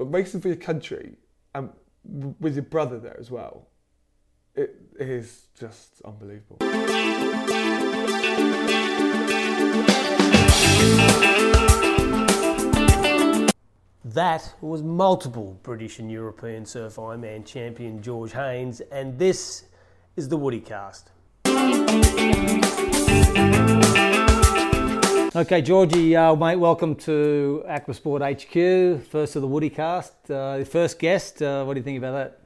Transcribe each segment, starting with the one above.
but racing for your country and with your brother there as well, it is just unbelievable. That was multiple British and European Surf Ironman champion George Haynes, and this is the Woody Cast. Okay, Georgie, uh, mate, welcome to Aquasport HQ. First of the Woody Cast. Uh, first guest. Uh, what do you think about that?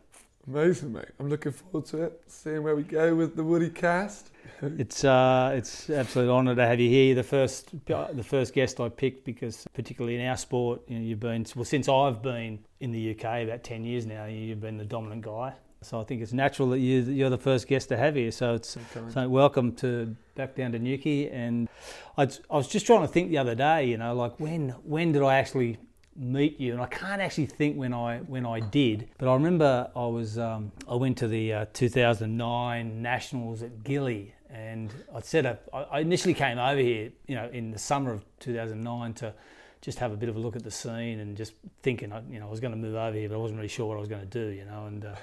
Amazing, mate. I'm looking forward to it, seeing where we go with the Woody cast. It's uh, it's absolute honour to have you here. The first the first guest I picked because particularly in our sport, you know, you've been well since I've been in the UK about ten years now. You've been the dominant guy, so I think it's natural that you you're the first guest to have here. So it's so welcome to back down to Newquay. And I, I was just trying to think the other day, you know, like when when did I actually meet you, and I can't actually think when I when I did, but I remember I was um, I went to the uh, 2009 Nationals at Gylly, and I set up. I initially came over here, you know, in the summer of 2009 to just have a bit of a look at the scene and just thinking, you know, I was going to move over here, but I wasn't really sure what I was going to do, you know, and. Uh,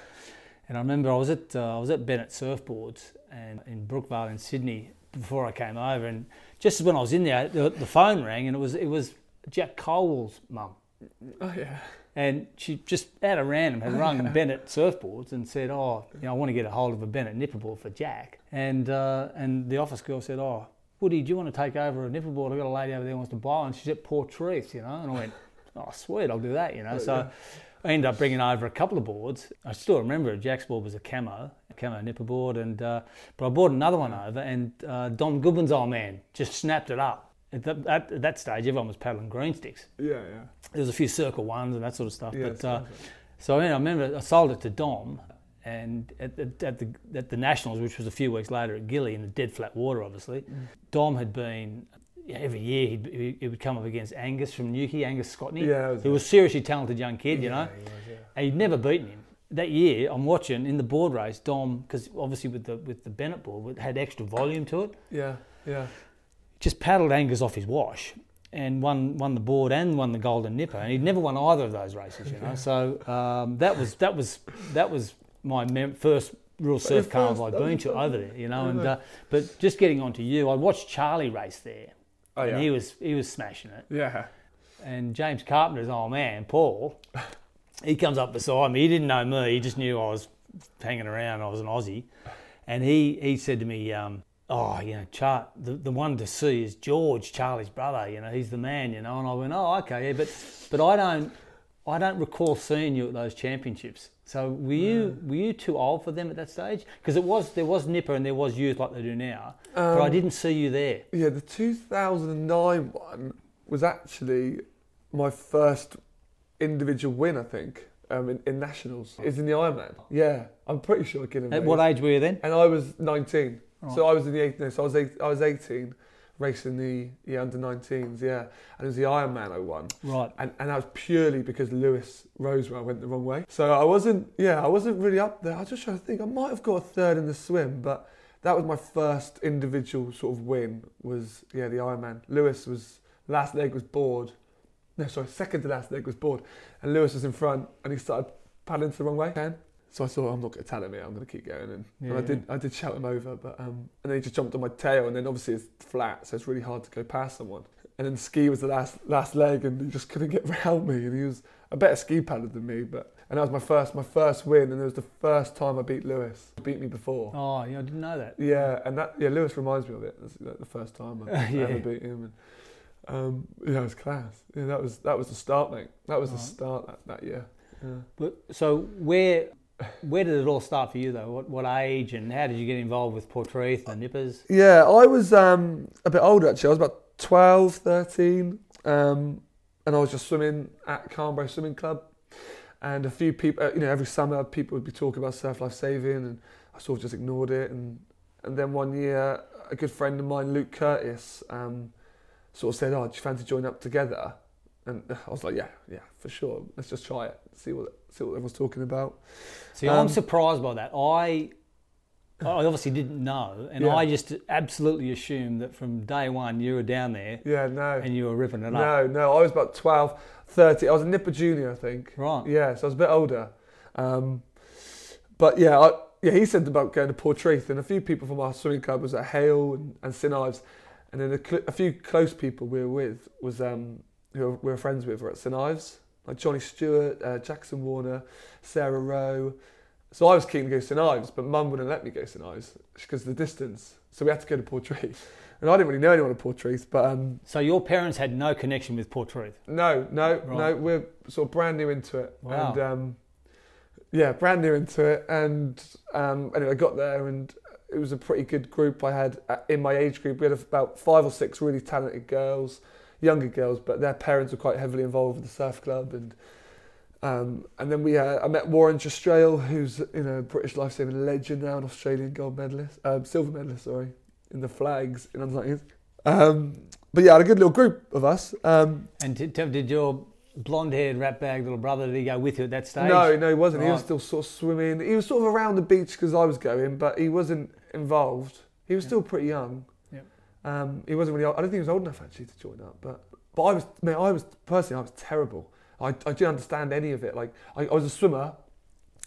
and I remember I was at uh, I was at Bennett Surfboards and in Brookvale in Sydney before I came over, and just when I was in there, the, the phone rang, and it was it was Jack Cole's mum, Oh yeah. and she just out of random had rung Bennett Surfboards and said, "Oh, you know, I want to get a hold of a Bennett nipperboard for Jack." And uh, and the office girl said, "Oh, Woody, do you want to take over a nipperboard? I've got a lady over there who wants to buy one." She's at Portreath, you know. And I went, "Oh, sweet, I'll do that," you know. So I ended up bringing over a couple of boards. I still remember Jack's board was a camo, a camo nipperboard, and uh, but I bought another one over, and uh, Dom Goodwin's old man just snapped it up. At that, at that stage, everyone was paddling green sticks Yeah, yeah. there was a few circle ones and that sort of stuff. Yeah, but uh, so I, mean, I remember I sold it to Dom, and at the, at the at the nationals, which was a few weeks later at Gylly in the dead flat water, obviously, Mm. Dom had been. Yeah, Every year he'd, he would come up against Angus from Newquay, Angus Scottney, Yeah, was who was a seriously talented young kid, you know, he was, yeah. and he'd never beaten him. That year, I'm watching in the board race, Dom, because obviously with the with the Bennett board, it had extra volume to it Yeah, yeah. just paddled Angus off his wash and won won the board and won the Golden Nipper, and he'd never won either of those races, you know. So um, that was that was that was my mem- first real surf carnival I'd that been to over there, you know. Yeah, And uh, but just getting on to you, I watched Charlie race there, Oh yeah. and he was he was smashing it. yeah. And James Carpenter's old man, Paul, he comes up beside me. He didn't know me. He just knew I was hanging around. I was an Aussie, and he he said to me, um, "Oh, you know, Char- the the one to see is George, Charlie's brother. You know, he's the man. You know." And I went, "Oh, okay, yeah, but but I don't I don't recall seeing you at those championships. So were you were you too old for them at that stage? Because it was there was Nipper and there was youth like they do now, but I Um, didn't see you there. Yeah, the 2009 one was actually my first individual win, I think, um, in, in nationals. Is in the Ironman. Yeah, I'm pretty sure I get him. At what age were you then? And I was 19, Right. so I was in the eight, so I was eight, I was 18, racing the yeah under 19s. Yeah, and it was the Ironman oh I won. Right. and, and that was purely because Lewis Rosewell went the wrong way. So I wasn't, yeah, I wasn't really up there. I was just trying to think. I might have got a third in the swim, but that was my first individual sort of win. Was yeah, the Ironman. Lewis was last leg was bored. No, sorry, second to last leg was bored, and Lewis was in front, and he started paddling to the wrong way. Ken. So I thought I'm not going to tell him it. I'm going to keep going, and, and I Yeah. did. I did shout him over, but um, and then he just jumped on my tail, and then obviously it's flat, so it's really hard to go past someone. And then ski was the last last leg, and he just couldn't get around me. And he was a better ski paddler than me, but and that was my first my first win, and it was the first time I beat Lewis. He beat me before. Oh, yeah, I didn't know that. Yeah, and that yeah, Lewis reminds me of it. That's like the first time I Yeah. ever beat him. And, um, yeah, it was class. Yeah, that was that was the start, mate. That was the Right. start that, that year. Yeah. But so where where did it all start for you though? What what age and how did you get involved with Portreath and Nippers? Yeah, I was um, a bit older actually. I was about 12, 13, um, and I was just swimming at Carn Brea Swimming Club. And a few people, uh, you know, every summer people would be talking about surf life saving, and I sort of just ignored it. And and then one year, a good friend of mine, Luke Curtis, um, sort of said, "Oh, do you fancy joining up together?" And I was like, "Yeah, yeah, for sure. Let's just try it. See what see what everyone's talking about." See, I'm Um, surprised by that. I I obviously didn't know, and Yeah. I just absolutely assumed that from day one you were down there Yeah, no. and you were ripping it up. No, no, I was about 12, 13. I was a Nipper Junior, I think. Right. Yeah, so I was a bit older. Um, but yeah, I, yeah, he said about going to Portreath, and a few people from our swimming club was at Hale and, and St Ives, and then a, cl- a few close people we were with was um, who we were friends with were at St Ives, like Johnny Stewart, uh, Jackson Warner, Sarah Rowe. So I was keen to go to St Ives, but Mum wouldn't let me go to St Ives because of the distance. So we had to go to Portreath, and I didn't really know anyone at Portreath, but um, So your parents had no connection with Portreath. no, no, Right. no. We're sort of brand new into it, Wow. and um, yeah, brand new into it. And um, anyway, I got there, and it was a pretty good group. I had uh, in my age group. We had about five or six really talented girls, younger girls, but their parents were quite heavily involved with the surf club, and um, and then we uh, I met Warren Jastrail, who's you know a British lifesaving legend now, an Australian gold medalist, um, silver medalist, sorry, in the flags in under 19s. Um, but yeah, I had a good little group of us. Um, And did, did your blonde-haired rat-bag little brother did he go with you at that stage? No, no, he wasn't. He was still sort of swimming. He was sort of around the beach because I was going, but he wasn't involved. He was Yeah. still pretty young. Um, he wasn't really. I don't think he was old enough actually to join up. But but I was. Man, I was personally. I was terrible. I, I didn't understand any of it. Like I, I was a swimmer.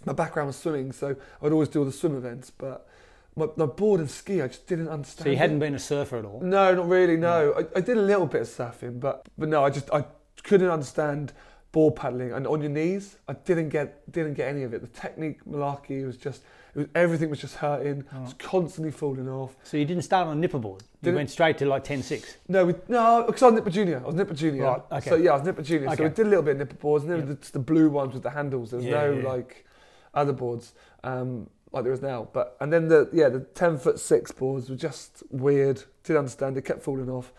My background was swimming, so I'd always do all the swim events. But my, my board and ski, I just didn't understand. So you hadn't been a surfer at all? No, not really. No, I, I did a little bit of surfing, but but no, I just I couldn't understand board paddling and on your knees. I didn't get didn't get any of it. The technique malarkey was just it was everything was just hurting. I was constantly falling off. So you didn't start on a nipper board? You Didn't- went straight to like 10-6? No, we, no, because I was Nipper Junior. I was Nipper Junior. Right, okay. So yeah, I was Nipper Junior. So we did a little bit of Nipper boards, and then Yeah. the, just the blue ones with the handles. There was Yeah, no yeah. like other boards um, like there is now. But and then the yeah the ten foot six boards were just weird. Didn't understand. They kept falling off.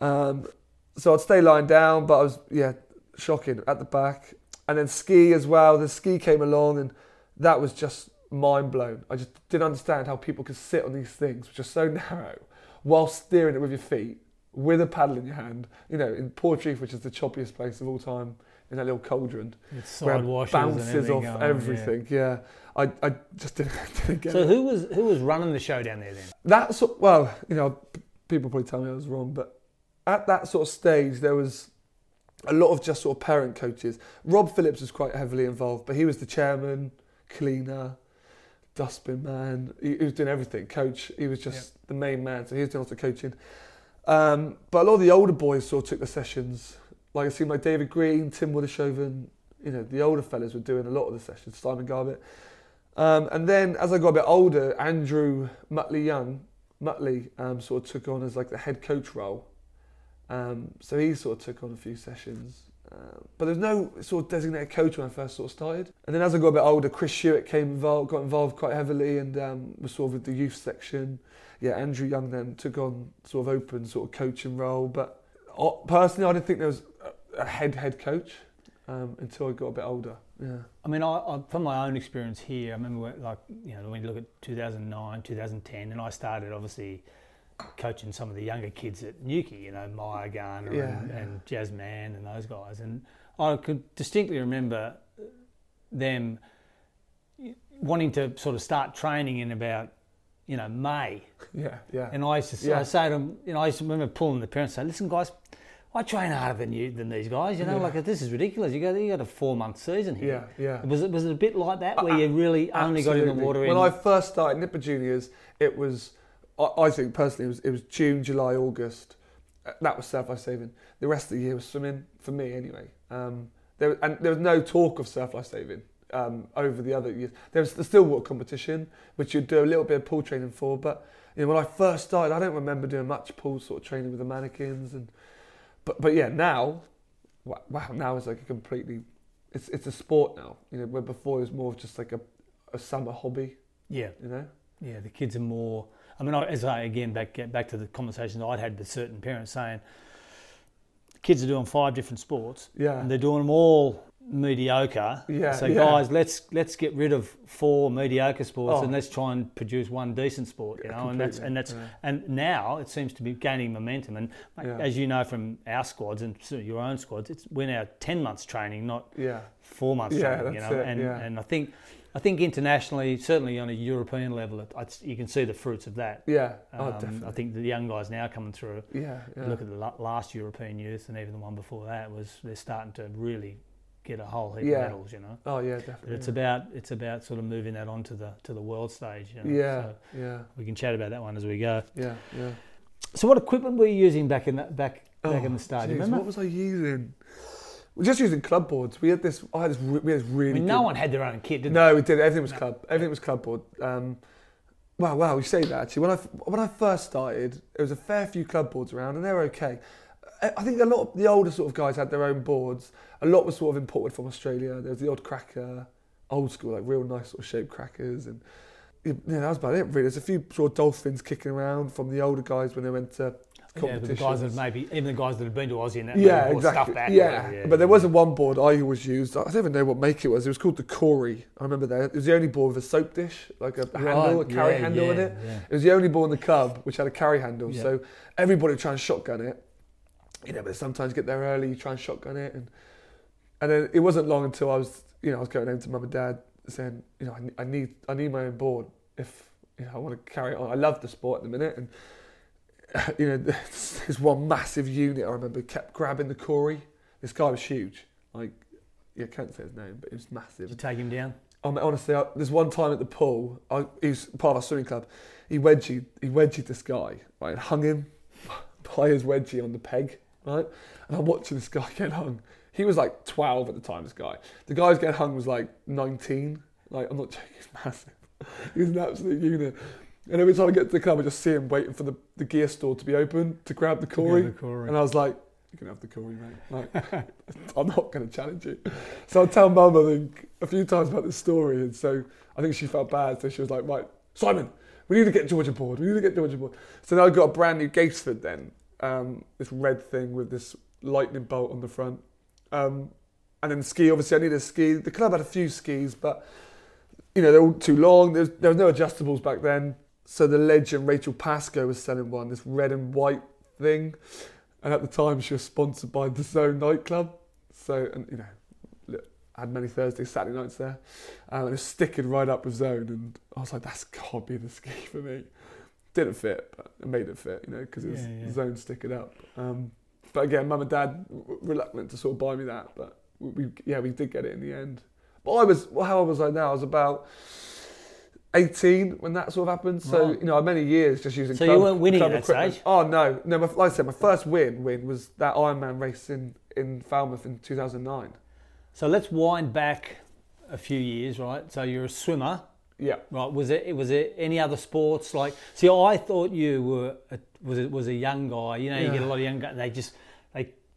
Um, so I'd stay lying down, but I was yeah shocking at the back. And then ski as well. The ski came along, and that was just mind blown. I just didn't understand how people could sit on these things, which are so narrow, while steering it with your feet, with a paddle in your hand. You know, in Portreath, which is the choppiest place of all time, in that little cauldron, With where it bounces everything off going everything. Yeah. I, I just didn't, didn't get So it. So who was who was running the show down there then? That sort, well, you know, people probably tell me I was wrong, but at that sort of stage, there was a lot of just sort of parent coaches. Rob Phillips was quite heavily involved, but he was the chairman, cleaner, dustbin man. He, he was doing everything. Coach, he was just the main man, so he was doing lots of coaching. Um, but a lot of the older boys sort of took the sessions. Like it seemed like David Green, Tim Woodershoven, you know, the older fellas were doing a lot of the sessions. Simon Garbutt. Um, and then as I got a bit older, Andrew Mutley Young, Mutley, um, sort of took on as like the head coach role. Um, so he sort of took on a few sessions. But there's no sort of designated coach when I first sort of started. And then as I got a bit older, Chris Hewitt came involved, got involved quite heavily, and um, was sort of with the youth section. Yeah, Andrew Young then took on sort of open sort of coaching role. But personally, I didn't think there was a- a head head coach um, until I got a bit older. Yeah. I mean, I, I, from my own experience here, I remember like you know when you look at 2009, 2010, and I started obviously coaching some of the younger kids at Newquay, you know Maya Garner Yeah, and, yeah. and Jasmine and those guys, and I could distinctly remember them wanting to sort of start training in about you know May, Yeah, yeah. and I used to Yeah. I say to them, you know, I used to remember pulling the parents and say, listen guys. I train harder than you than these guys. You know, Yeah. like this is ridiculous. You got you got a four month season here. yeah, yeah. Was it was it a bit like that where Uh, you really only got in the Absolutely. water? When in, I first started Nipper Juniors, it was, I, I think personally, it was, it was June, July, August. Uh, That was surf life saving. The rest of the year was swimming for me anyway. Um, there and there was no talk of surf life saving um, over the other years. There was the stillwater competition, which you'd do a little bit of pool training for, but you know when I first started, I don't remember doing much pool sort of training with the mannequins and. But but yeah, now, wow, now it's like a completely, it's it's a sport now. You know, where before it was more of just like a, a summer hobby. yeah, You know. yeah, the kids are more. I mean, as I again back get back to the conversations I'd had with certain parents saying, kids are doing five different sports Yeah. and they're doing them all mediocre. Yeah, So yeah. guys, let's let's get rid of four mediocre sports Oh. and let's try and produce one decent sport. You Yeah, know, and that's and that's yeah. and now it seems to be gaining momentum. And Yeah. as you know from our squads and your own squads, it's we're now ten months training, not Yeah, four months Yeah, training. You know, it, and yeah. and I think. I think internationally, certainly on a European level, it, it's, you can see the fruits of that. yeah. oh, Um, definitely. I think the young guys now coming through yeah, yeah. look at the last European youth and even the one before that was they're starting to really get a whole heap Yeah. of medals, you know. oh yeah, But definitely. it's about it's about sort of moving that onto the to the world stage. You know? yeah, So yeah, we can chat about that one as we go. yeah, yeah. So what equipment were you using back in that back back in Oh, the start? Do remember? What was I using? We're just using club boards. We had this. I had this. re- We had this I really. mean, good, no one had their own kit, did No, we did. Everything was club. Everything was club board. Um, wow, wow. You say that actually. When I when I first started, there was a fair few club boards around, and they were okay. I I think a lot of the older sort of guys had their own boards. A lot was sort of imported from Australia. There was the odd cracker, old school, like real nice sort of shaped crackers, and yeah, that was about it. Really, there's a few sort of dolphins kicking around from the older guys when they went to Yeah, the guys that maybe even the guys that had been to Aussie and that Yeah, exactly. stuff back. yeah. yeah, but there yeah. was a one board I always used. I don't even know what make it was. It was called the Corey. I remember that. It was the only board with a soap dish, like a handle, a carry yeah, handle in it. yeah. It was the only board in the club which had a carry handle. Yeah. So everybody would try and shotgun it. You know, but sometimes get there early, you try and shotgun it, and and then it wasn't long until I was, you know, I was going home to mum and dad saying, you know, I, I need I need my own board if you know I want to carry on. I love the sport at the minute, and you know, this, one massive unit I remember kept grabbing the Corey. This guy was huge, like yeah, I can't say his name, but he was massive. Did you take him down? Oh, I mean, honestly, I, there's one time at the pool, I, he was part of our swimming club. He wedgied, he wedgied this guy, right, and hung him by his wedgie on the peg, right? And I'm watching this guy get hung. He was like 12 at the time, this guy. The guy who's getting hung was like 19. Like, I'm not joking, he's massive. He was an absolute unit. And every time I get to the club, I just see him waiting for the, the gear store to be open to grab the Corey. The Corey. And I was like, you can have the Corey, mate. Like, I'm not going to challenge you. So I tell mum, I think, a few times about this story. And so I think she felt bad. So she was like, right, Simon, we need to get George aboard. We need to get George aboard. So now I got a brand new Gatesford then, um, this red thing with this lightning bolt on the front. Um, and then ski, obviously, I needed a ski. The club had a few skis, but, you know, they're all too long. There's, there was no adjustables back then. So the legend Rachel Pascoe was selling one, this red and white thing. And at the time, she was sponsored by the Zone nightclub. So, and you know, look, I had many Thursdays, Saturday nights there. Um, and it was sticking right up with Zone. And I was like, that's got to be the ski for me. Didn't fit, but it made it fit, you know, because it was Yeah, yeah. Zone sticking up. Um, but again, mum and dad were reluctant to sort of buy me that. But we, we, yeah, we did get it in the end. But I was, well, how old was I now? I was about 18 when that sort of happened. So, Right. you know, many years just using So you weren't winning at that equipment. stage? Oh, no. No, my, like I said, my first win win was that Ironman race in, in Falmouth in 2009. So let's wind back a few years, right? So you're a swimmer, Yeah. right? Was it was it any other sports like? See, I thought you were a, was it was a young guy. You know, you get a lot of young guys. They just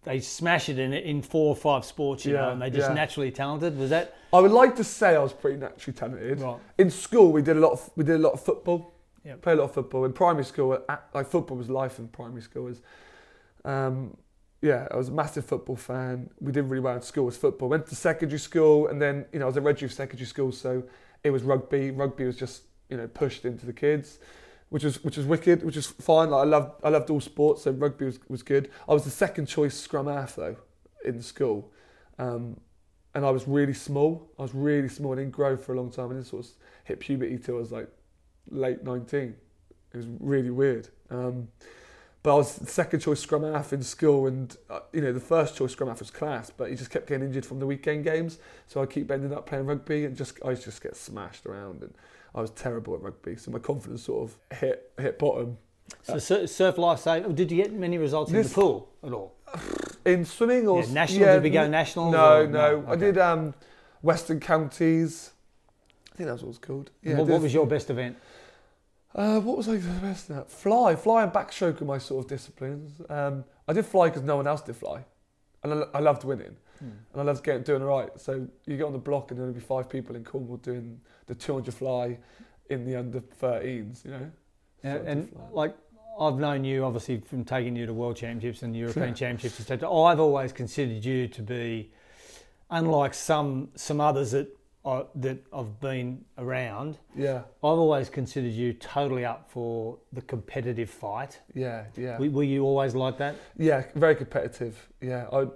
they smash it in in four or five sports, you know, and they're just yeah. naturally talented. Was that I would like to say I was pretty naturally talented. right? In school, we did a lot of we did a lot of football. Yep. Played a lot of football in primary school. Like football was life in primary school. Was, um, yeah, I was a massive football fan. We did really well in school with football. Went to secondary school, and then you know I was at Redruth Secondary School, so it was rugby. Rugby was just you know pushed into the kids, which was which was wicked, which was fine. Like I loved I loved all sports, so rugby was was good. I was the second choice scrum half though in school. Um, and I was really small. I was really small. I didn't grow for a long time. I didn't sort of hit puberty till I was like late 19. It was really weird. Um, but I was second choice scrum half in school, and uh, you know the first choice scrum half was class, but he just kept getting injured from the weekend games. So I keep ending up playing rugby, and just I just get smashed around, and I was terrible at rugby. So my confidence sort of hit hit bottom. So sur- surf life saving. Did you get many results in the pool at all? In swimming or Yeah, national? Did we go n- nationals? No, no. I Okay. did um, Western Counties. I think that's what it's called. Yeah, what, what was your best event? Uh, what was I the best at? Fly, fly and backstroke are my sort of disciplines. Um, I did fly because no one else did fly, and I, I loved winning. And I love getting doing right. So you get on the block and there'll be five people in Cornwall doing the 200 fly in the under 13s. You know. Yeah, and fly. like I've known you obviously from taking you to world championships and European championships, etc. I've always considered you to be unlike some some others that I, that I've been around, Yeah, I've always considered you totally up for the competitive fight. yeah, yeah. Were, were you always like that? Yeah, very competitive. Yeah, I,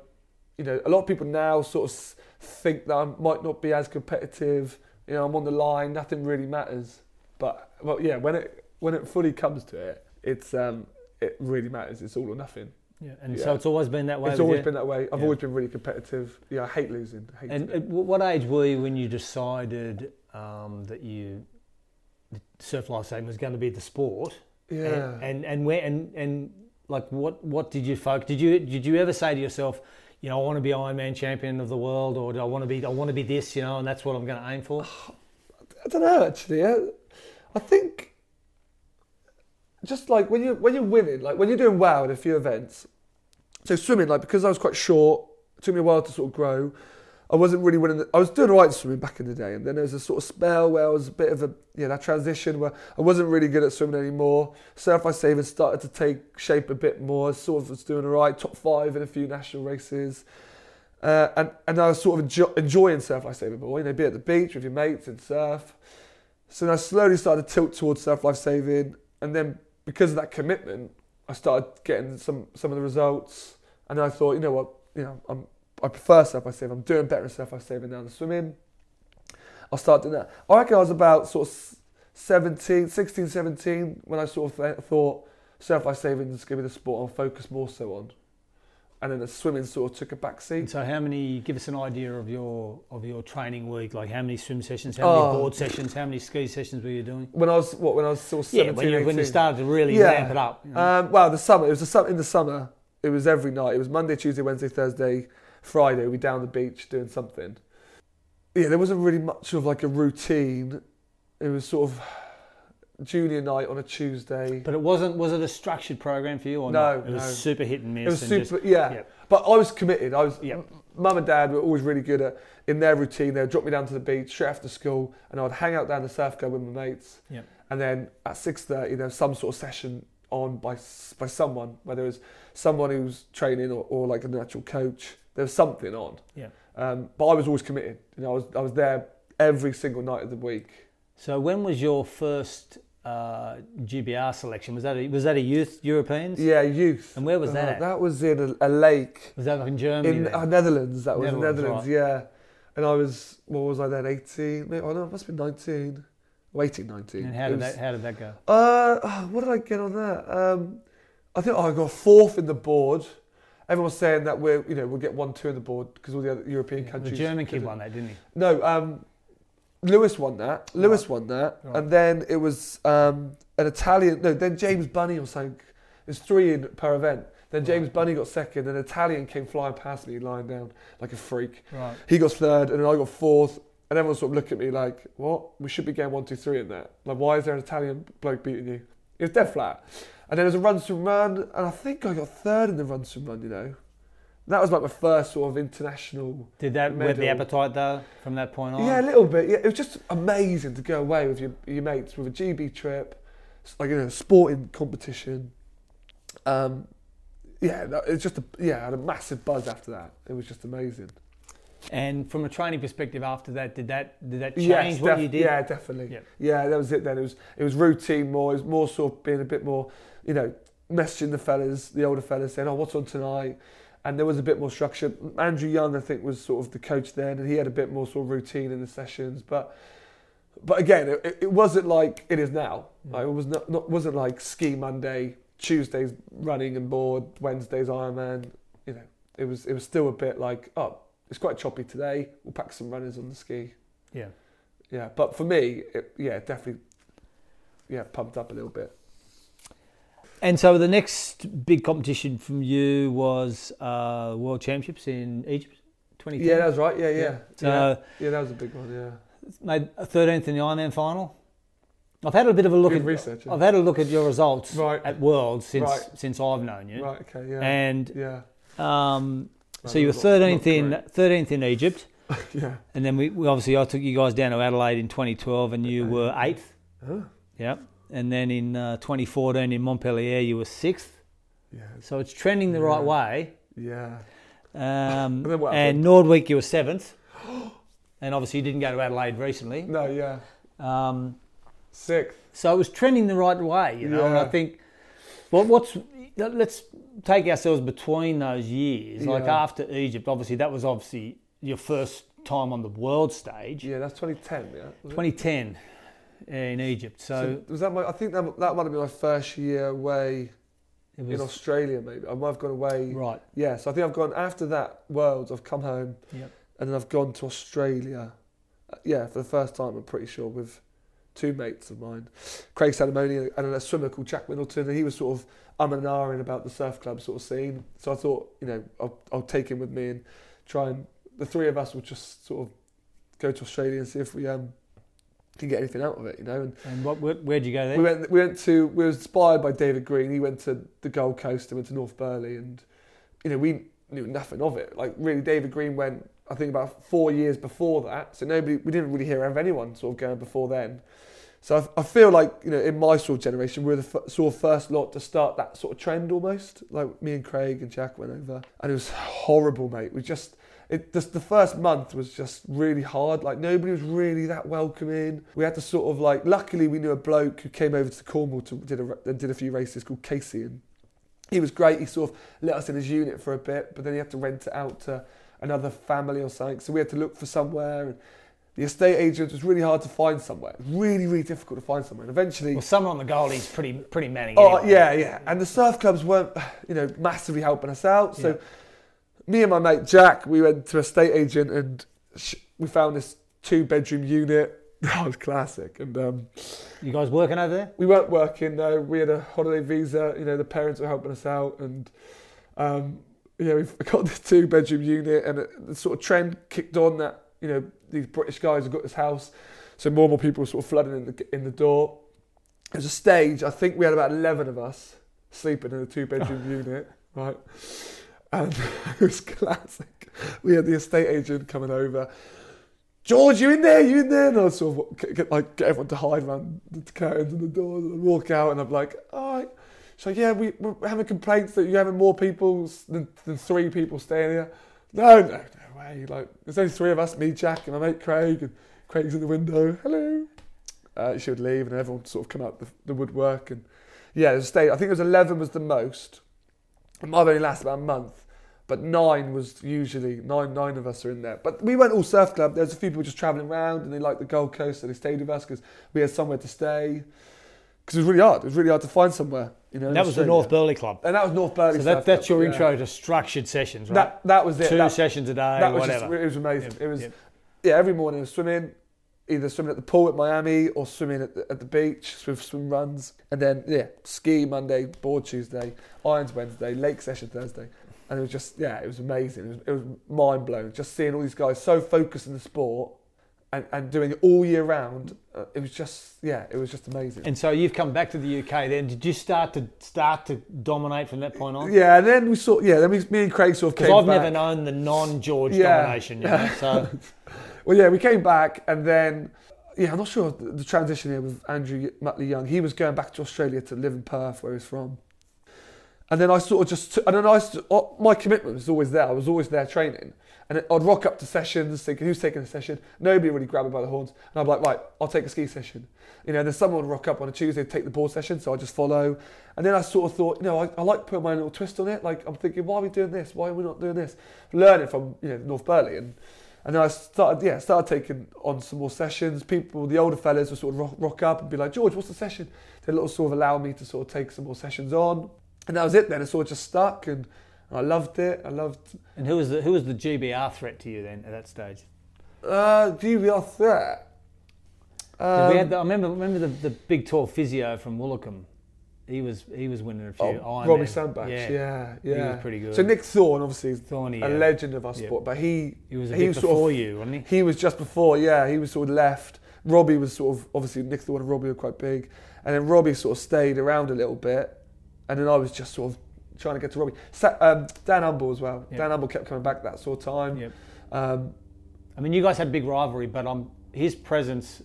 you know, a lot of people now sort of think that I might not be as competitive. You know, I'm on the line. Nothing really matters. But well, yeah, when it when it fully comes to it, it's um, it really matters. It's all or nothing. Yeah. And Yeah. so it's always been that way. it's always you? been that way. I've Yeah. always been really competitive. Yeah, I hate losing. I hate And at what age were you when you decided um, that you surf life saving was going to be the sport? yeah. And, and and where and and like what what did you focus? Did you did you ever say to yourself, you know, I want to be Ironman champion of the world, or do I want to be I want to be this, you know, and that's what I'm going to aim for? I don't know actually. I, I think just like when you when you're winning, like when you're doing well in a few events. So swimming, like because I was quite short, it took me a while to sort of grow. I wasn't really winning. The, I was doing right swimming back in the day, and then there was a sort of spell where I was a bit of a yeah that transition where I wasn't really good at swimming anymore. Surf I saving started to take shape a bit more. Sort of was doing all right, top five in a few national races. Uh, and, and I was sort of enjoy, enjoying surf life saving. You know, be at the beach with your mates and surf. So then I slowly started to tilt towards surf life saving, and then because of that commitment, I started getting some some of the results. And I thought, you know what, you know, I'm I prefer surf saving. I'm doing better at surf life saving now than swimming. I'll start doing that. I reckon I was about sort of 17, 16, 17 when I sort of th- thought surf saving is going to be the sport I'll focus more so on. And then the swimming sort of took a back seat. And so, how many? Give us an idea of your of your training week. Like, how many swim sessions? How many Oh. board sessions? How many ski sessions were you doing? When I was what? When I was sort of Yeah, when you, when you 18. started to really Yeah. ramp it up. you know? Um, well, the summer. It was the sum- in the summer. It was every night. It was Monday, Tuesday, Wednesday, Thursday, Friday. We'd be down the beach doing something. Yeah, there wasn't really much of like a routine. It was sort of junior night on a Tuesday. But it wasn't. Was it a structured program for you or No, not? It was no. super hit and miss. It was super, just- yeah. Yep. But I was committed. I was. Yep. Mum and dad were always really good at in their routine. They'd drop me down to the beach straight after school, and I'd hang out down the surf go with my mates. Yep. And then at six thirty, there was some sort of session on by by someone, whether it was someone who's training or, or like a natural coach. There was something on. Yeah. Um, but I was always committed. You know, I was I was there every single night of the week. So when was your first uh, GBR selection? Was that a, was that a youth Europeans? Yeah, youth. And where was that Uh, at? That was in a, a lake. Was that like in Germany? in uh, Netherlands. That was Netherlands, Netherlands, yeah. And I was, what was I then? 18? Maybe, oh no, I must have been 19. Oh, 18, 19. and how did was- that how did that go? Uh, what did I get on that? Um, I think oh, I got fourth in the board. Everyone was saying that we're, you know, we'll get one, two in the board because all the other European the countries. German kid won that, didn't he? No, um, Lewis won that. Lewis won that, Right. and then it was um, an Italian. No, then James Bunny or something. There's three in per event. Then James Bunny got second, and an Italian came flying past me, lying down like a freak. Right. He got third, and then I got fourth. And everyone sort of looked at me like, "What? We should be getting one, two, three in that. Like, why is there an Italian bloke beating you?" It was dead flat. And then there was a run swim run, and I think I got third in the run swim run. You know, that was like my first sort of international Did that whet the appetite though from that point on? Yeah, a little bit. Yeah, it was just amazing to go away with your, your mates with a GB trip, like you know, sporting competition. Um, yeah, it's just a, yeah, I had a massive buzz after that. It was just amazing. And from a training perspective, after that, did that did that change Yes, what def- you did? Yeah, definitely. Yeah. Yeah, that was it. Then it was it was routine more. It was more sort of being a bit more, you know, messaging the fellas, the older fellas, saying, "Oh, what's on tonight?" And there was a bit more structure. Andrew Young, I think, was sort of the coach then, and he had a bit more sort of routine in the sessions. But but again, it, it wasn't like it is now. Mm. Like, it was not, not wasn't like ski Monday, Tuesdays running and board, Wednesdays Ironman. You know, it was it was still a bit like oh, it's quite choppy today. We'll pack some runners on the ski. Yeah. Yeah, but for me, it, yeah, definitely, yeah, pumped up a little bit. And so the next big competition from you was uh, World Championships in Egypt, 2010. Yeah, that was right. Yeah, yeah, yeah. So yeah, that was a big one. Yeah, made a 13th in the Ironman final. I've had a bit of a look good at research. yeah. I've had a look at your results Right. at Worlds since Right. since I've known you. Right. Okay. Yeah. And yeah. um, so you were 13th in 13th in Egypt, yeah. and then we, we obviously I took you guys down to Adelaide in 2012, and you were eighth. Huh? Yeah. And then in uh, 2014 in Montpellier, you were sixth. Yeah. So it's trending the right way. Yeah. Um, what and Noordwijk, you were seventh. and obviously, you didn't go to Adelaide recently. No, yeah. Um, Sixth. so it was trending the right way, you know. And I Yeah. think, well, what's let's take ourselves between those years. Like after Egypt, obviously, that was obviously your first time on the world stage. Yeah, that's 2010, yeah. was it? 2010 in Egypt. So, So was that my? I think that that might have been my first year away it in Australia. Maybe I might have gone away. right. Yeah, so I think I've gone after that Worlds. I've come home, Yep. and then I've gone to Australia. Uh, yeah, for the first time, I'm pretty sure with two mates of mine, Craig Sadamoni and a swimmer called Jack Middleton, and he was sort of um and ahhing about the surf club sort of scene. So I thought, you know, I'll, I'll take him with me and try and the three of us will just sort of go to Australia and see if we um can get anything out of it, you know. And And what, where, where'd you go there? we went. We went to. We were inspired by David Green. He went to the Gold Coast and went to North Burleigh, and you know we knew nothing of it. Like really, David Green went. I think about four years before that. So nobody. We didn't really hear of anyone sort of going before then. So I, I feel like you know in my sort of generation we were the f- sort of first lot to start that sort of trend almost. Like me and Craig and Jack went over, and it was horrible, mate. We just. It, just the first month was just really hard. Like nobody was really that welcoming. We had to sort of like. Luckily, we knew a bloke who came over to Cornwall to did a did a few races called Casey, and he was great. He sort of let us in his unit for a bit, but then he had to rent it out to another family or something. So we had to look for somewhere. And the estate agent was really hard to find somewhere. Really, really difficult to find somewhere. And eventually, well, summer on the Goldie's pretty pretty manning. Oh anyway. yeah, yeah. And the surf clubs weren't, you know, massively helping us out. So Yeah. me and my mate Jack, we went to a state agent and sh- we found this two bedroom unit. That was classic. And um, You guys working over there? we weren't working though. We had a holiday visa. You know, the parents were helping us out, and um, yeah, we've got this two bedroom unit, and it, the sort of trend kicked on that you know these British guys have got this house, so more and more people were sort of flooding in the in the door. There's a stage. I think we had about eleven of us sleeping in a two bedroom unit, right? And it was classic. We had the estate agent coming over. George, you in there? You in there? And I'd sort of get, get, like get everyone to hide around the curtains and the doors and walk out and I'm like, all right. Like, yeah, we, we're having complaints that you're having more people than, than three people staying here. No, no, no way. Like, there's only three of us, me, Jack, and my mate Craig, and Craig's in the window. Hello. Uh, she would leave and everyone sort of come out the, the woodwork and yeah, a state. I think it was 11 was the most. It might have only lasted about a month, but nine was usually nine. Nine of us are in there. But we went all surf club. There's a few people just travelling around, and they liked the Gold Coast, so they stayed with us because we had somewhere to stay. Because it was really hard. It was really hard to find somewhere. You know, That was the North Burleigh Club. and that was North Burleigh. So that, that's your yeah. intro to structured sessions, right? That that was it. Two That, sessions a day, that was just, whatever. it was amazing. Yep, It was yep. yeah. Every morning I was swimming, either swimming at the pool at Miami or swimming at the, at the beach with swim runs, and then yeah, ski Monday, board Tuesday, irons Wednesday, lake session Thursday, and it was just yeah, it was amazing. It was, it was mind blowing just seeing all these guys so focused in the sport and, and doing it all year round. Uh, it was just yeah, it was just amazing. And so you've come back to the UK. Then did you start to start to dominate from that point on? yeah, and then we saw yeah, then we, me and Craig sort of Because came I've back. never known the non-George Yeah. domination. You know? So Well, yeah, we came back and then, yeah, I'm not sure the, the transition here with Andrew Mutley Young. He was going back to Australia to live in Perth, where he's from. And then I sort of just, and then I, my commitment was always there. I was always there training. And I'd rock up to sessions thinking, who's taking a session? Nobody really grabbed me by the horns. And I'd be like, right, I'll take a ski session. You know, then someone would rock up on a Tuesday take the board session, so I just follow. And then I sort of thought, you know, I, I like putting my little twist on it. Like, I'm thinking, why are we doing this? Why are we not doing this? Learning from, you know, North Burleigh. And and then I started, yeah, started taking on some more sessions. People, the older fellas would sort of rock, rock up and be like, George, what's the session? They'd little sort of allow me to sort of take some more sessions on. And that was it then. It sort of just stuck and I loved it. I loved, and who was the who was the GBR threat to you then at that stage? uh, GBR threat. Um, we had the, I remember remember the, the big tall physio from Woolacombe. He was he was winning a few. oh. Robbie Sandbach. Yeah, Yeah, yeah. he was pretty good. So Nick Thorne, obviously, is Thorny, a yeah. legend of our Yeah. sport, but he He was a he was sort of- before you, wasn't he? He was just before, yeah. He was sort of left. Robbie was sort of obviously Nick Thorne and Robbie were quite big, and then Robbie sort of stayed around a little bit, and then I was just sort of trying to get to Robbie. Sa- um, Dan Humble as well. Yeah. Dan Humble kept coming back that sort of time. Yep. Um, I mean, you guys had big rivalry, but um, his presence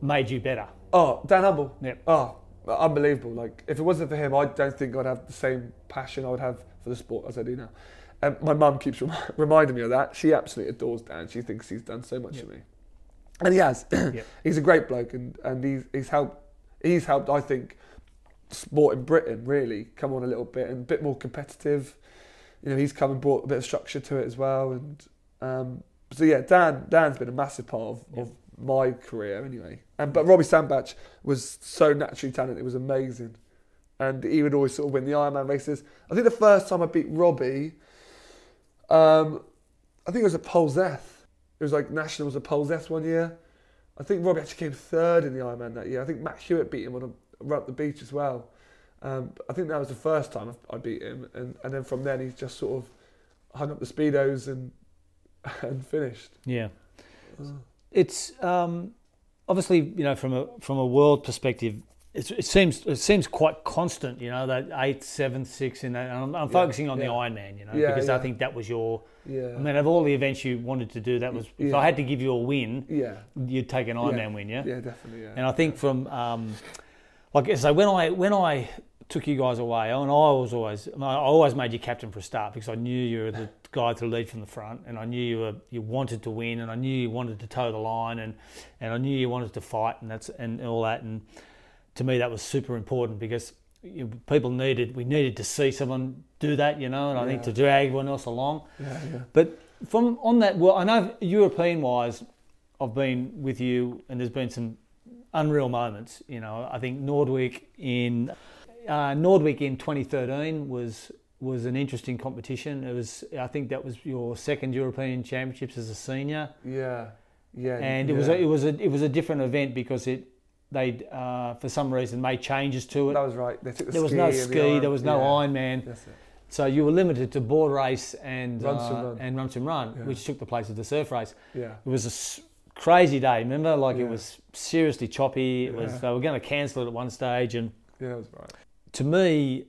made you better. oh, Dan Humble. Yep. Oh, unbelievable! Like if it wasn't for him, I don't think I'd have the same passion I would have for the sport as I do now. And my mum keeps rem- reminding me of that. She absolutely adores Dan. She thinks he's done so much Yep. for me, and he has. Yep. he's a great bloke, and and he's he's helped. He's helped, I think, sport in Britain really come on a little bit and a bit more competitive. You know, he's come and brought a bit of structure to it as well, and um, so yeah, Dan Dan's been a massive part of, Yep. of my career anyway. And but Robbie Sandbach was so naturally talented; it was amazing, and he would always sort of win the Ironman races. I think the first time I beat Robbie, um, I think it was at Polzeath. It was like nationals at Polzeath one year. I think Robbie actually came third in the Ironman that year. I think Matt Hewitt beat him on a up the beach as well. Um, I think that was the first time I beat him, and, and then from then he's just sort of hung up the speedos and and finished. Yeah. It's um, obviously you know from a from a world perspective, it's, it seems it seems quite constant. You know that eight, seven, six, and that. and I'm, I'm Yeah, focusing on the yeah. Ironman. You know Yeah, because I think that was your. Yeah, I mean, of all the events you wanted to do, that was. If I had to give you a win, yeah, you'd take an Ironman win, yeah. yeah, definitely. Yeah, And I think from um, like I say, when I when I took you guys away, and I was always I always made you captain for a start because I knew you were the guy to lead from the front, and I knew you were you wanted to win, and I knew you wanted to toe the line, and and I knew you wanted to fight, and that's and all that, and to me that was super important because you, people needed we needed to see someone do that, you know, and I think to drag everyone else along. yeah, yeah, But from on that, well, I know European wise, I've been with you, and there's been some unreal moments. You know, I think Noordwijk in uh, Noordwijk in 2013 was was an interesting competition. It was, I think, that was your second European Championships as a senior, yeah, yeah. and it was a, it was a it was a different event because it they uh, for some reason made changes to it. that was right. The There was ski no and the ski, there was no yeah, Ironman. So you were limited to board race and Run uh, run. and run swim run, Yeah. which took the place of the surf race. Yeah, It was a crazy day. Remember, like it was seriously choppy. It was they were going to cancel it at one stage, and yeah, that was right. to me,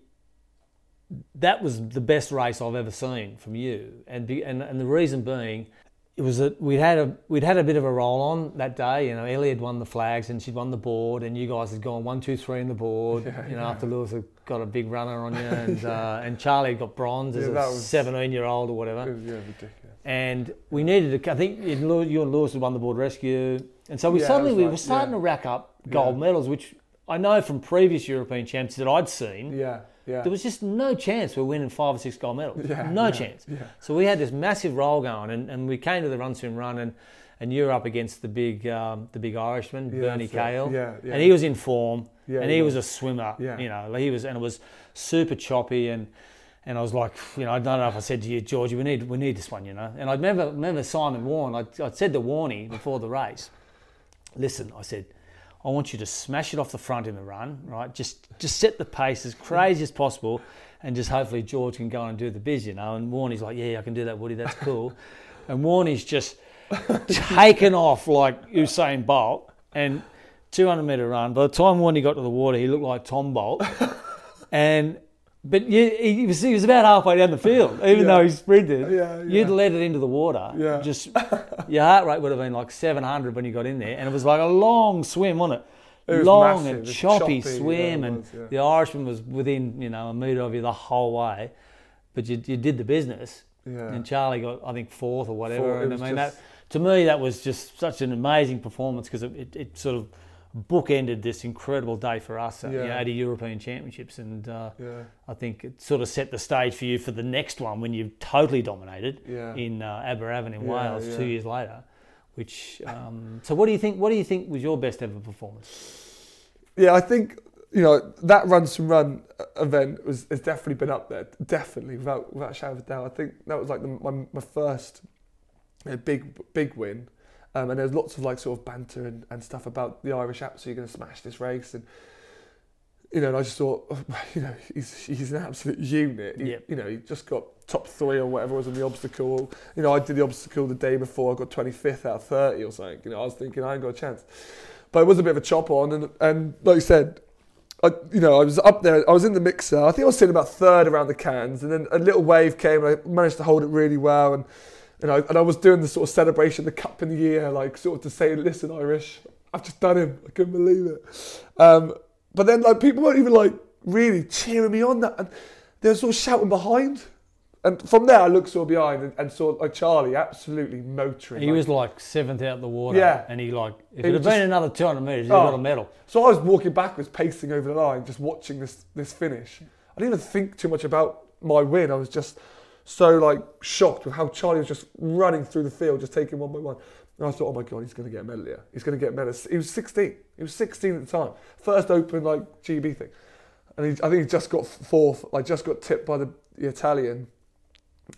that was the best race I've ever seen from you. And be, and and the reason being, it was that we'd had a we'd had a bit of a roll on that day. You know, Ellie had won the flags and she'd won the board, and you guys had gone one, two, three in the board. Yeah, you know, yeah. after Lewis had got a big runner on you, and uh, and Charlie had got bronze as Yeah, a seventeen year old or whatever It was yeah. And we needed to. I think you and Lew- you and Lewis had won the board rescue, and so we Yeah, suddenly we right, were starting yeah. to rack up gold Yeah. medals, which I know from previous European champs that I'd seen. Yeah, yeah. There was just no chance we we're winning five or six gold medals. yeah, no chance. So we had this massive roll going, and, and we came to the run swim run, and, and you were up against the big um, the big Irishman, Bernie. Cahill, Yeah, yeah. and he was in form, yeah, and he was a swimmer. Yeah. You know, he was, and it was super choppy, and and I was like, you know, I don't know if I said to you, Georgie, we need we need this one, you know. And I remember remember Simon Warren. I I said to Warney before the race, listen, I said. I want you to smash it off the front in the run, right? Just just set the pace as crazy as possible, and just hopefully George can go and do the biz, you know. And Warney's like, yeah, I can do that, Woody. That's cool. and Warney's just taken off like Usain Bolt and 200 meter run. By the time Warney got to the water, he looked like Tom Bolt. and but you, he, was, he was about halfway down the field, even Yeah. though he sprinted. Yeah, yeah. You'd let it into the water. Yeah. Just your heart rate would have been like 700 when you got in there, and it was like a long swim, wasn't it? It long massive. and choppy, choppy, swim, and was, the Irishman was within you know a metre of you the whole way. But you, you did the business, Yeah. and Charlie got I think fourth or whatever. Four- and I mean just- that to me that was just such an amazing performance because it, it, it sort of bookended this incredible day for us at, know, Yeah. the European Championships, and uh, Yeah, I think it sort of set the stage for you for the next one when you totally dominated yeah. in uh, Aberavon in Wales two years later. Which um, so what do you think? What do you think was your best ever performance? Yeah, I think you know that runs from run event was has definitely been up there. Definitely, without without a shadow of a doubt. I think that was like the, my my first you know, big big win. Um, and there's lots of like sort of banter and, and stuff about the Irish absolutely going to smash this race and you know and I just thought you know he's he's an absolute unit he, Yep. you know he just got top three or whatever was in the obstacle you know I did the obstacle the day before I got 25th out of 30 or something you know I was thinking I ain't got a chance but it was a bit of a chop on and and like you said I, you know, I was up there. I was in the mixer. I think I was sitting about third around the cans, and then a little wave came, and I managed to hold it really well. And and I, and I was doing the sort of celebration, the cup in the air, like sort of to say, "Listen, Irish, I've just done him. I couldn't believe it." Um, but then like people weren't even like really cheering me on. That and they were sort of shouting behind, and from there I looked sort of behind and, and saw like Charlie absolutely motoring. He like- was like seventh out the water. Yeah. And he like, if it had been another 200 metres, he Oh. got a medal. So I was walking backwards, pacing over the line, just watching this this finish. I didn't even think too much about my win. I was just so like shocked with how Charlie was just running through the field, just taking one by one. And I thought, oh my god, he's going to get a medal here. He's going to get a medal. He was 16. He was 16 at the time. First open like GB thing, and he, I think he just got fourth. Like just got tipped by the, the Italian,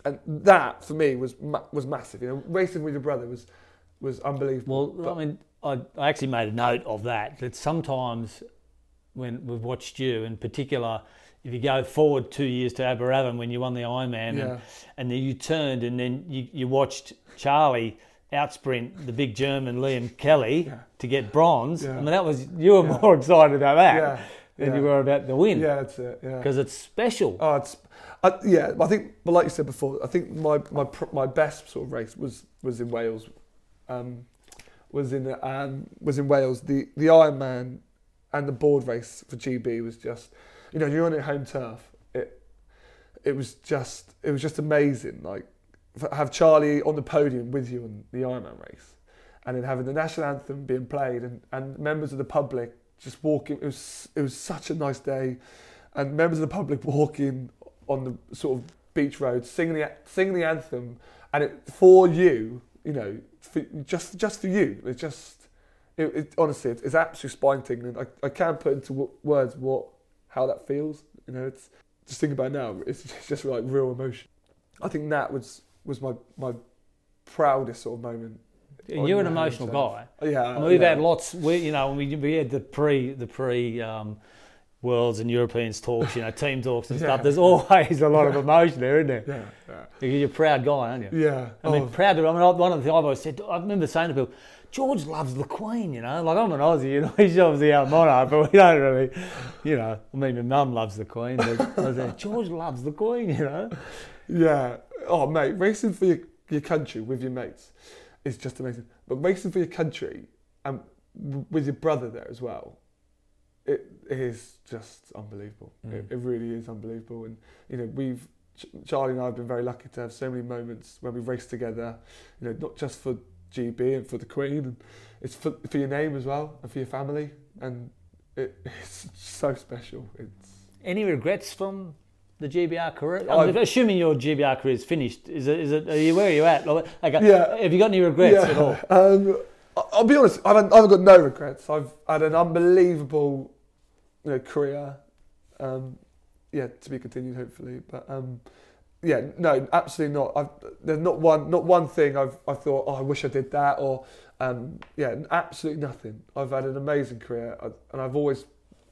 and that for me was ma- was massive. You know, racing with your brother was was unbelievable. Well, I mean, I, I actually made a note of that. That sometimes when we've watched you, in particular, if you go forward two years to Aberavon when you won the Ironman, Yeah. and, and then you turned and then you, you watched Charlie outsprint the big German Liam Kelly Yeah. to get bronze. Yeah. I mean, that was you were more excited about that Yeah, than yeah. you were about the win yeah, that's it. Yeah. because it's special. Oh, it's, I, yeah. I think, but like you said before, I think my my my best sort of race was was in Wales, um, was in um, was in Wales. The the Ironman and the board race for GB was just, you know, you're on your home turf. It it was just it was just amazing. Like have Charlie on the podium with you in the Ironman race, and then having the national anthem being played and, and members of the public just walking. It was it was such a nice day, and members of the public walking on the sort of beach road singing the singing the anthem, and it for you, you know, for, just just for you. It's just it, it honestly it's, it's absolutely spine tingling. I, I can't put into words what how that feels. You know, it's just thinking about it now. It's just, like real emotion. I think that was was my my proudest sort of moment. And you're an emotional guy. Yeah, I mean, we've yeah. had lots. We, you know, we, we had the pre the pre um, worlds and Europeans talks, you know, team talks and Yeah. stuff. There's always a lot of emotion there, isn't there? Yeah, yeah, You're a proud guy, aren't you? yeah. I mean, Oh, proud. I mean, one of the things I've always said. I remember saying to people, George loves the Queen. You know, like I'm an Aussie. You know, he's obviously our monarch, but we don't really. You know, I mean, my mum loves the Queen, but said, George loves the Queen. You know. Yeah. Oh, mate, racing for your, your country with your mates is just amazing. But racing for your country and with your brother there as well, it is just unbelievable. It, Mm. it really is unbelievable. And you know, we've Charlie and I have been very lucky to have so many moments when we've raced together. You know, not just for GB and for the Queen, and it's for for your name as well and for your family. And it, it's so special. It's Any regrets from the GBR career? I've- I'm assuming your GBR career is finished. Is it? Is it? Are you where are you at? Like, Yeah. Have you got any regrets at all? Um, I'll be honest. I haven't, I haven't got no regrets. I've had an unbelievable, you know, career. Um, yeah, to be continued, hopefully. But um, yeah, no, absolutely not. I've, there's not one, not one thing I've, I thought, oh, I wish I did that, or um, yeah, absolutely nothing. I've had an amazing career, and I've always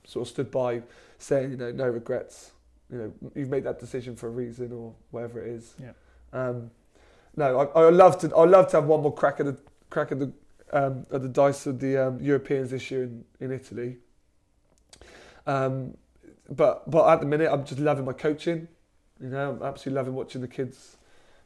sort of stood by saying, you know, no regrets. You know, you've made that decision for a reason, or whatever it is. Yeah. Um, no, I, I love to. I'd love to have one more crack at the crack at the um, at the dice of the um, Europeans this year in, in Italy. Um, but but at the minute, I'm just loving my coaching. You know, I'm absolutely loving watching the kids,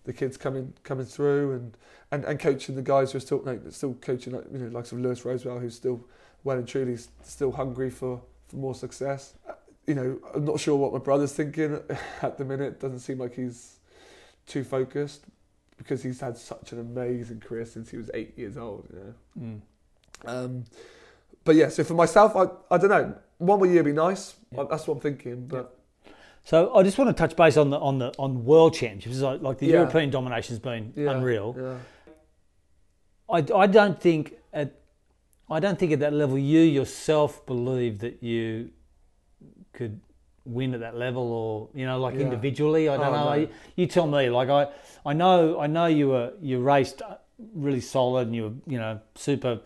the kids coming coming through and, and, and coaching the guys who are still like, still coaching like you know like of Lewis Rosewell who's still well and truly still hungry for, for more success. You know, I'm not sure what my brother's thinking at the minute. Doesn't seem like he's too focused because he's had such an amazing career since he was eight years old. You know. Mm. Um, but yeah, so for myself, I, I don't know. One more year would be nice. Yeah. That's what I'm thinking. But So I just want to touch base on the on the on world championships. Like, like the Yeah. European domination's been yeah, unreal. Yeah. I, I don't think at I don't think at that level you yourself believe that you could win at that level or you know like Yeah. individually I don't Oh, know no. you, you tell me like I I know I know you were you raced really solid and you were you know super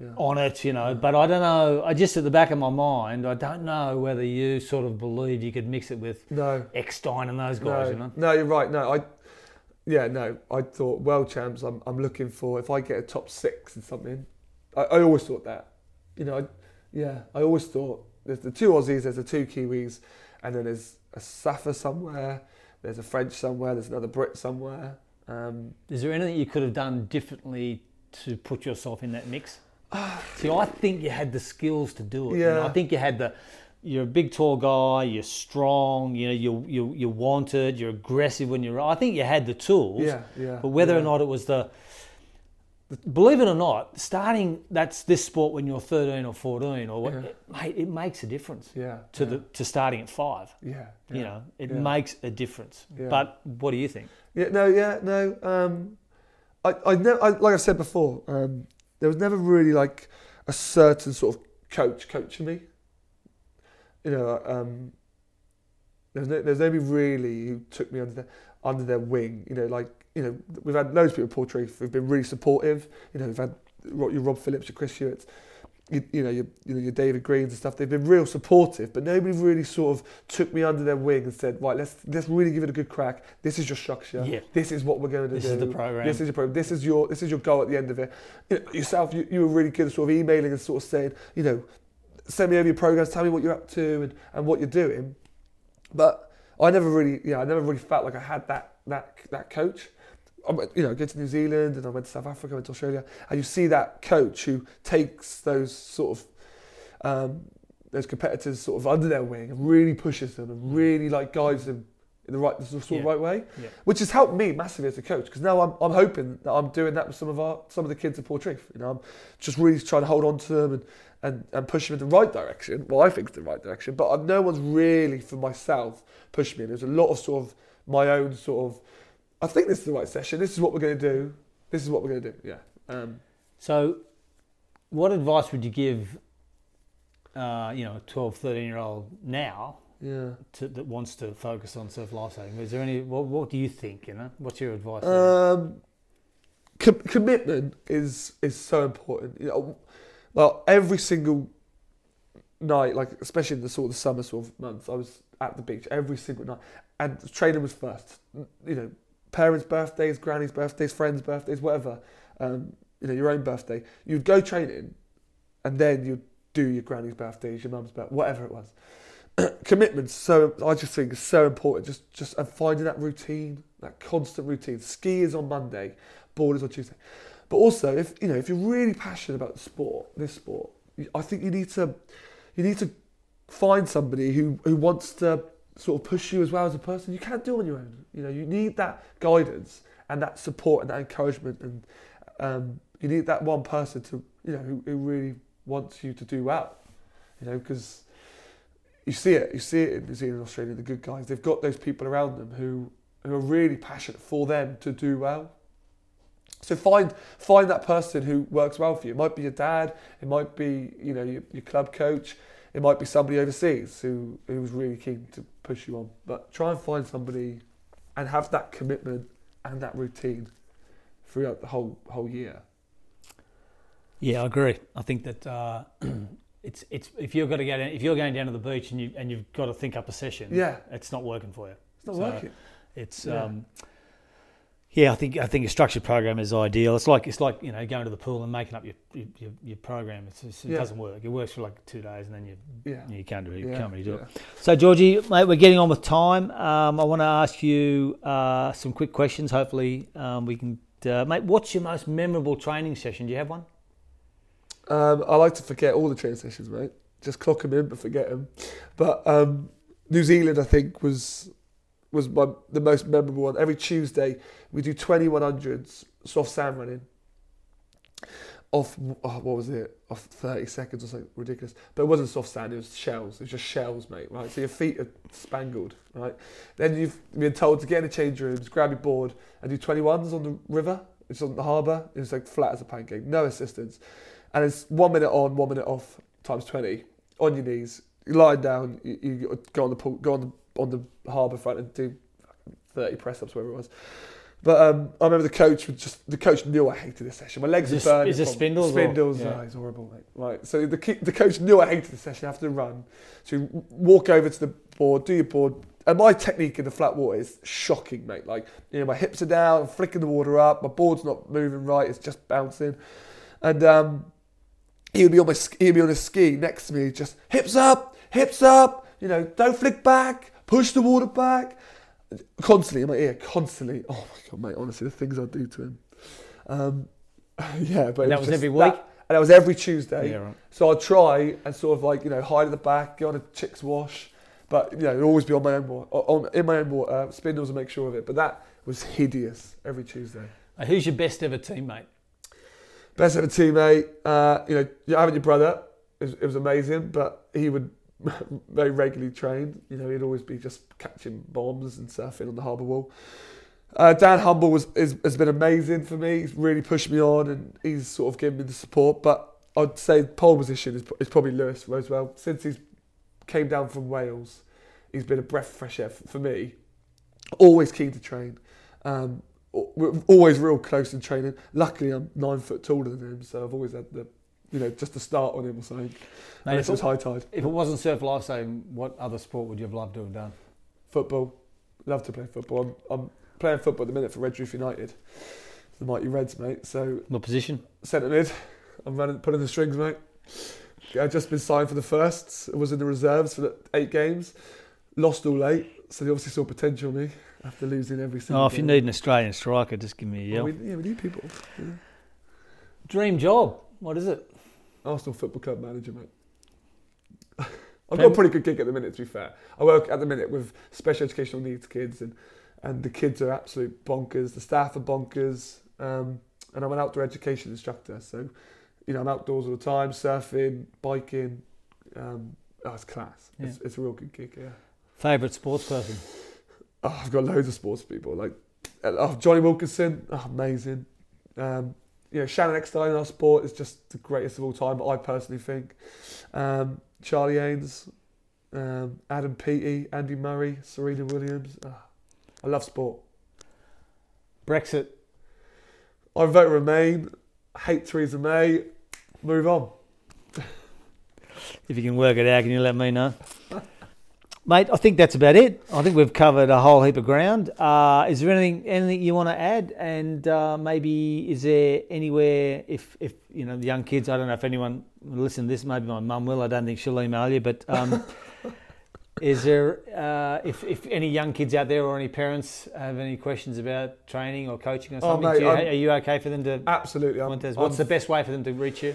Yeah. on it you know but I don't know I just at the back of my mind I don't know whether you sort of believe you could mix it with No. Eckstein and those guys no, you know no, you're right. No, I, yeah, no, I thought world champs. I'm, I'm looking for if I get a top six in something. I, I always thought that, you know, I, yeah, I always thought there's the two Aussies, there's the two Kiwis, and then there's a Safa somewhere, there's a French somewhere, there's another Brit somewhere. Um, Is there anything you could have done differently to put yourself in that mix? See, I think you had the skills to do it. you know. Yeah. I think you had the you're a big tall guy, you're strong, you know, you're you you're wanted, you're aggressive when you're. I think you had the tools. Yeah, yeah. But whether yeah. or not it was the, believe it or not, starting that's this sport when you're 13 or 14 or what, Yeah. it, mate, it makes a difference Yeah. to yeah, the to starting at five. Yeah. You know, it yeah. makes a difference. Yeah. But what do you think? Yeah, no, yeah, no. Um, I, I, never, I, like I said before, um, there was never really like a certain sort of coach coaching me. You know, um, there's no, there's nobody really who took me under their, under their wing. You know, like you know, we've had loads of people at Portreath who've been really supportive. You know, we've had your Rob Phillips, your Chris Hewitt, you, you know, your, you know, your David Greens and stuff. They've been real supportive, but nobody really sort of took me under their wing and said, right, let's let's really give it a good crack. This is your structure. Yeah. This is what we're going to This do. is the program. This is your program. This is your this is your goal at the end of it. You know, yourself, you, you were really good at sort of emailing and sort of saying, you know, send me over your programs, tell me what you're up to and, and what you're doing. But I never really, yeah, I never really felt like I had that that that coach. I went, you know, I go to New Zealand and I went to South Africa, I went to Australia, and you see that coach who takes those sort of um, those competitors sort of under their wing and really pushes them and really like guides them in the right the sort of Yeah. right way, Yeah. which has helped me massively as a coach because now I'm, I'm hoping that I'm doing that with some of our some of the kids at Portreath. You know, I'm just really trying to hold on to them and, and, and push them in the right direction. Well, I think it's the right direction, but I've, no one's really for myself pushed me. And There's a lot of sort of my own sort of. I think this is the right session. This is what we're going to do. This is what we're going to do. Yeah. Um, So, what advice would you give, uh, you know, a 12, 13 year old now yeah. to, that wants to focus on surf lifesaving? Is there any, what, what do you think, you know? What's your advice? Um, com- commitment is is so important. You know, well, every single night, like especially in the sort of summer sort of months, I was at the beach every single night, and training was first. You know, parents' birthdays, granny's birthdays, friends' birthdays, whatever. Um, you know, your own birthday. You'd go training, and then you'd do your granny's birthdays, your mum's birthday, whatever it was. Commitment, so I just think is so important. Just just and finding that routine, that constant routine. Ski is on Monday, board is on Tuesday. But also, if you know, if you're really passionate about the sport, this sport, I think you need to, you need to find somebody who who wants to sort of push you as well as a person. You can't do on your own. You know, you need that guidance and that support and that encouragement, and um, you need that one person to you know who, who really wants you to do well. You know, because you see it, you see it in New Zealand, Australia. The good guys, they've got those people around them who who are really passionate for them to do well. So find find that person who works well for you. It might be your dad, it might be you know your, your club coach, it might be somebody overseas who who's really keen to push you on. But try and find somebody and have that commitment and that routine throughout the whole whole year. Yeah, I agree. I think that uh, it's it's if you're going to get if you're going down to the beach and you and you've got to think up a session, Yeah, it's not working for you. it's not So- working. It's Yeah. um, yeah, I think I think a structured program is ideal. It's like it's like you know going to the pool and making up your your, your, program. It's, it's, it Yeah. doesn't work. It works for like two days and then you Yeah. you can't do it. You Yeah, can't really do it. So Georgie, mate, we're getting on with time. Um, I want to ask you uh, some quick questions. Hopefully, um, we can. Uh, mate, what's your most memorable training session? Do you have one? Um, I like to forget all the training sessions, mate. Just clock them in, but forget them. But um, New Zealand, I think, was was my, the most memorable one. Every Tuesday, we do 2100s soft sand running. Off, oh, what was it? Off 30 seconds or something ridiculous. But it wasn't soft sand, it was shells. It was just shells, mate, right? So your feet are spangled, right? Then you've been told to get in the change rooms, grab your board, and do 21s on the river. It's on the harbour. It's like flat as a pancake, no assistance and it's one minute on, one minute off, times twenty on your knees. You lie down, you, you go on the pool, go on the on the harbour front and do thirty press ups, whatever it was. But um, I remember the coach was just the coach knew I hated this session. My legs Is were burning. is this from- spindles or- Spindles. yeah. Oh, it's horrible, mate. Right. So the the coach knew I hated the session after the run. So you walk over to the board, do your board. And my technique in the flat water is shocking, mate. Like, you know, my hips are down, I'm flicking the water up, my board's not moving right, it's just bouncing. And um, he would be on my he'd be on a ski next to me, just hips up, hips up, you know, don't flick back, push the water back, constantly in my ear, constantly. Oh my god, mate, honestly, the things I do to him. Um, yeah, but And that was just every week? that- and that was every Tuesday. Yeah, right. So I'd try and sort of like you know hide at the back, go on a chick's wash, but you know it'd always be on my own water, on in my own water, spindles and make sure of it. But that was hideous every Tuesday. Uh, Who's your best ever teammate? Best ever teammate, uh, you know, you having your brother, it was, it was amazing, but he would very regularly trained. You know, he'd always be just catching bombs and surfing on the harbour wall. Uh, Dan Humble was is, has been amazing for me. He's really pushed me on, and he's sort of given me the support. But I'd say pole position is, is probably Lewis Rosewell. Since he's came down from Wales, he's been a breath of fresh air f- for me. Always keen to train. Um, always real close in training. Luckily, I'm nine foot taller than him, so I've always had the, you know, just to start on him or something. Unless if, it was high tide. if it wasn't surf lifesaving, what other sport would you have loved to have done? Football. Love to play football. I'm, I'm playing football at the minute for Redruth United, the mighty Reds, mate. So What position? centre mid. I'm running, pulling the strings, mate. I've just been signed for the firsts. I was in the reserves for the eight games. Lost all eight, so they obviously saw potential in me after losing every single. Oh, if you need an Australian striker, just give me a yell. Well, we, yeah, we need people. Yeah. Dream job. What is it? Arsenal Football Club manager, mate. I've got a pretty good gig at the minute, to be fair. I work at the minute with special educational needs kids, and, and the kids are absolute bonkers. The staff are bonkers, um, and I'm an outdoor education instructor. So, you know, I'm outdoors all the time, surfing, biking. Um, oh, it's class. It's, it's a real good gig, yeah. Favourite sports person? Oh, I've got loads of sports people like oh, Jonny Wilkinson, oh, amazing. Um, you know, Shannon Eckstein in our sport is just the greatest of all time. But I personally think. Um, Charlie Haynes, um, Adam Peaty, Andy Murray, Serena Williams. Oh, I love sport. Brexit. I vote Remain. Hate Theresa May. Move on. If you can work it out, can you let me know? Mate, I think that's about it. I think we've covered a whole heap of ground. Uh, is there anything anything you want to add? And uh, maybe is there anywhere if if you know the young kids? I don't know if anyone will listen to this. Maybe my mum will. I don't think she'll email you. But um, is there uh, if if any young kids out there or any parents have any questions about training or coaching or Oh, something? mate, you, are you okay for them to? Absolutely. Montez, I'm what's the best way for them to reach you?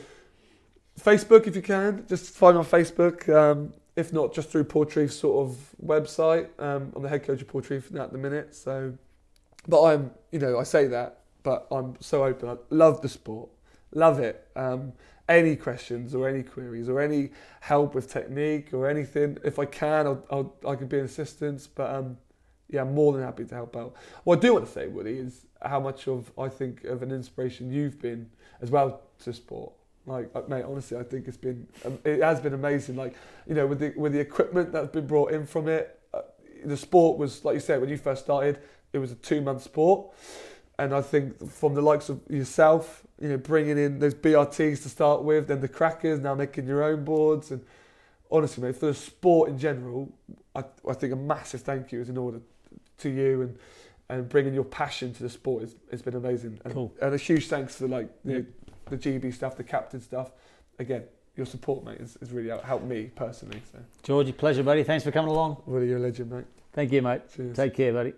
Facebook if you can. Just find on Facebook. Um, if not, just through Portreath's sort of website. Um, I'm the head coach of Portreath at the minute. So, but I'm, you know, I say that, but I'm so open. I love the sport, love it. Um, any questions or any queries or any help with technique or anything, if I can, I'll, I'll I can be an assistance. But um, yeah, I'm more than happy to help out. What I do want to say, Woody, is how much of I think of an inspiration you've been as well to sport. Like, uh, mate, honestly, I think it's been um, it has been amazing. Like, you know, with the with the equipment that's been brought in from it, uh, the sport was like you said when you first started, it was a two month sport, and I think from the likes of yourself, you know, bringing in those BRTs to start with, then the crackers, now making your own boards, and honestly, mate, for the sport in general, I, I think a massive thank you is in order to you and and bringing your passion to the sport has, has been amazing. And, Cool. and a huge thanks to like the, the GB stuff, the captain stuff. Again, your support, mate, has, has really helped me personally. So, Georgie, pleasure, buddy. Thanks for coming along. really, you're a legend, mate. Thank you, mate. Cheers. Take care, buddy.